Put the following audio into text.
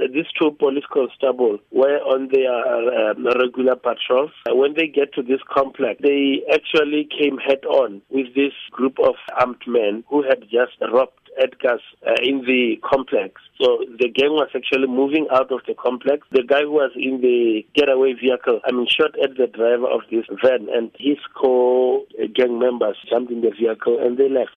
Uh, these two police constables were on their um, regular patrols. Uh, when they get to this complex, they actually came head on with this group of armed men who had just robbed Edgars uh, in the complex. So the gang was actually moving out of the complex. The guy who was in the getaway vehicle, I mean, shot at the driver of this van and his co-gang uh, members jumped in the vehicle and they left.